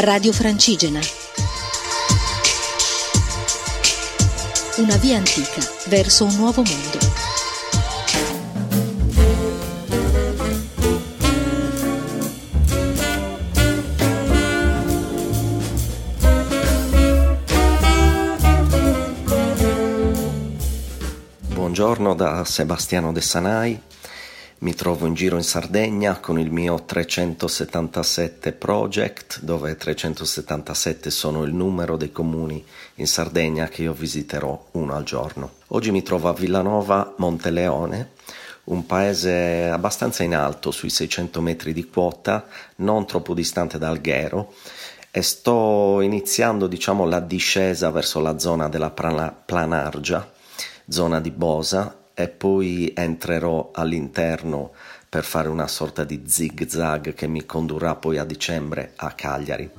Radio Francigena. Una via antica verso un nuovo mondo. Buongiorno da Sebastiano De Sanai. Mi trovo in giro in Sardegna con il mio 377 Project, dove 377 sono il numero dei comuni in Sardegna che io visiterò uno al giorno. Oggi mi trovo a Villanova Monteleone, un paese abbastanza in alto, sui 600 metri di quota, non troppo distante da Alghero, e sto iniziando diciamo, la discesa verso la zona della Planargia, zona di Bosa, e poi entrerò all'interno per fare una sorta di zig zag che mi condurrà poi a dicembre a Cagliari.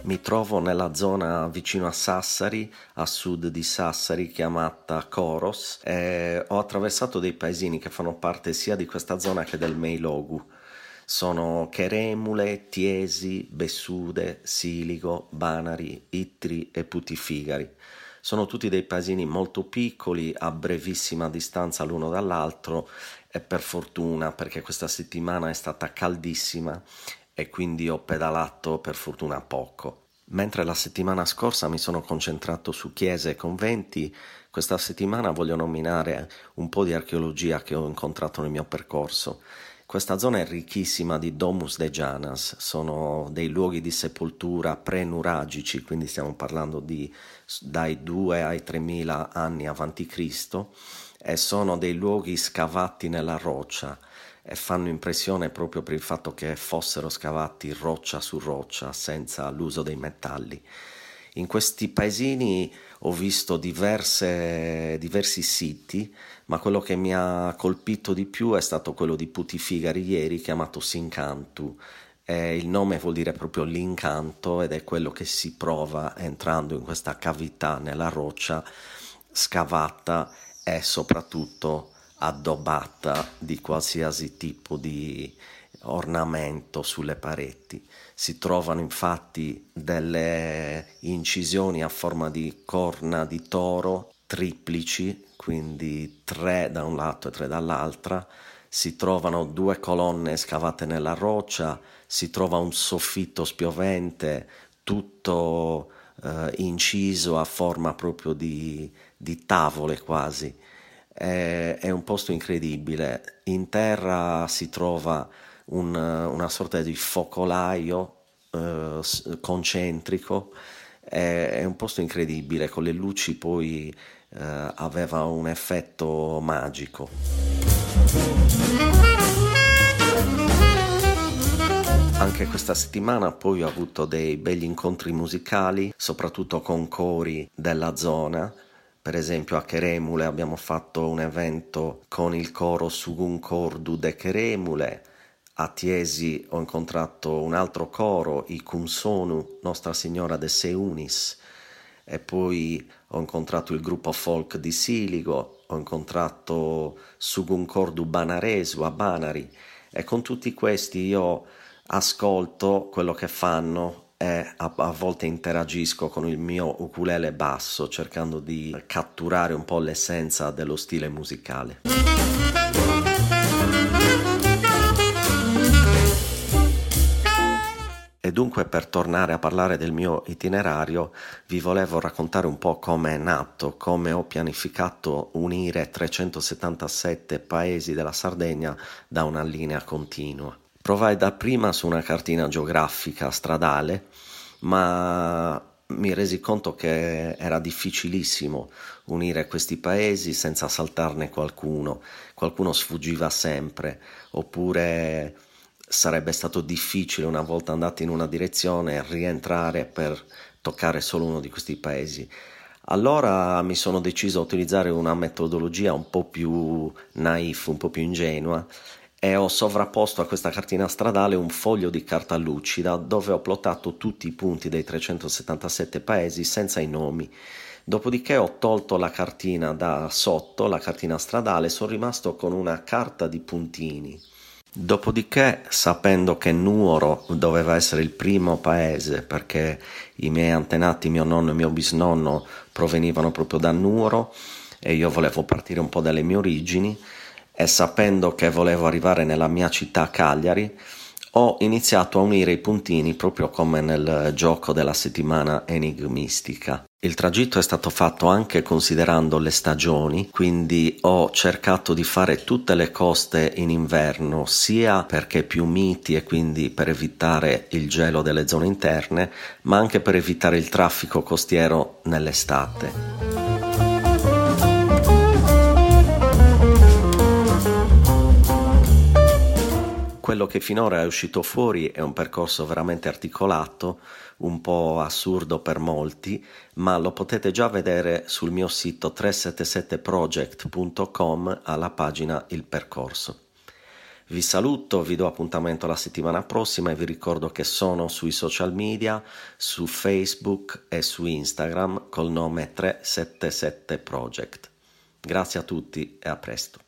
Mi trovo nella zona vicino a Sassari, a sud di Sassari, chiamata Coros, e ho attraversato dei paesini che fanno parte sia di questa zona che del Meilogu sono Cheremule, Tiesi, Bessude, Siligo, Banari, Ittri e Putifigari. Sono tutti dei paesini molto piccoli, a brevissima distanza l'uno dall'altro e per fortuna perché questa settimana è stata caldissima e quindi ho pedalato per fortuna poco. Mentre la settimana scorsa mi sono concentrato su chiese e conventi, questa settimana voglio nominare un po' di archeologia che ho incontrato nel mio percorso. Questa zona è ricchissima di domus de Janas, sono dei luoghi di sepoltura pre-nuragici, quindi stiamo parlando di dai 2 ai 3000 anni avanti Cristo, e sono dei luoghi scavati nella roccia e fanno impressione proprio per il fatto che fossero scavati roccia su roccia senza l'uso dei metalli. In questi paesini ho visto diverse, diversi siti, ma quello che mi ha colpito di più è stato quello di Putifigari ieri, chiamato Sincantu. Eh, il nome vuol dire proprio l'incanto ed è quello che si prova entrando in questa cavità nella roccia scavata e soprattutto addobbata di qualsiasi tipo di ornamento sulle pareti. Si trovano infatti delle incisioni a forma di corna di toro triplici, quindi tre da un lato e tre dall'altra. Si trovano due colonne scavate nella roccia, si trova un soffitto spiovente, tutto eh, inciso a forma proprio di, di tavole quasi. È, è, un posto incredibile. In terra si trova un, una sorta di focolaio eh, concentrico, è, è, un posto incredibile, con le luci poi eh, aveva un effetto magico. Anche questa settimana poi ho avuto dei begli incontri musicali, soprattutto con cori della zona. Per esempio a Cheremule abbiamo fatto un evento con il coro Sugun Cordu de Cheremule, a Tiesi ho incontrato un altro coro, i Kumsonu, Nostra Signora de Seunis, e poi ho incontrato il gruppo folk di Siligo, ho incontrato Sugun Cordu Banaresu a Banari e con tutti questi io ascolto quello che fanno e a, a, volte interagisco con il mio ukulele basso cercando di catturare un po' l'essenza dello stile musicale. Dunque per tornare a parlare del mio itinerario vi volevo raccontare un po' come è nato, come ho pianificato unire 377 paesi della Sardegna da una linea continua. Provai dapprima su una cartina geografica stradale, ma mi resi conto che era difficilissimo unire questi paesi senza saltarne qualcuno, qualcuno sfuggiva sempre, oppure sarebbe stato difficile una volta andati in una direzione rientrare per toccare solo uno di questi paesi. Allora mi sono deciso a utilizzare una metodologia un po' più naif, un po' più ingenua e ho sovrapposto a questa cartina stradale un foglio di carta lucida dove ho plottato tutti i punti dei 377 paesi senza i nomi Dopodiché ho tolto la cartina da sotto, la cartina stradale, sono rimasto con una carta di puntini. Dopodiché, sapendo che Nuoro doveva essere il primo paese, perché i miei antenati, mio nonno e mio bisnonno, provenivano proprio da Nuoro e io volevo partire un po' dalle mie origini, e sapendo che volevo arrivare nella mia città Cagliari, ho iniziato a unire i puntini proprio come nel gioco della settimana enigmistica. Il tragitto è stato fatto anche considerando le stagioni, quindi ho cercato di fare tutte le coste in inverno, sia perché più miti e quindi per evitare il gelo delle zone interne, ma anche per evitare il traffico costiero nell'estate. Quello che finora è uscito fuori è un percorso veramente articolato, un po' assurdo per molti, ma lo potete già vedere sul mio sito 377project.com alla pagina Il percorso. Vi saluto, vi do appuntamento la settimana prossima e vi ricordo che sono sui social media, su Facebook e su Instagram col nome 377project. Grazie a tutti e a presto.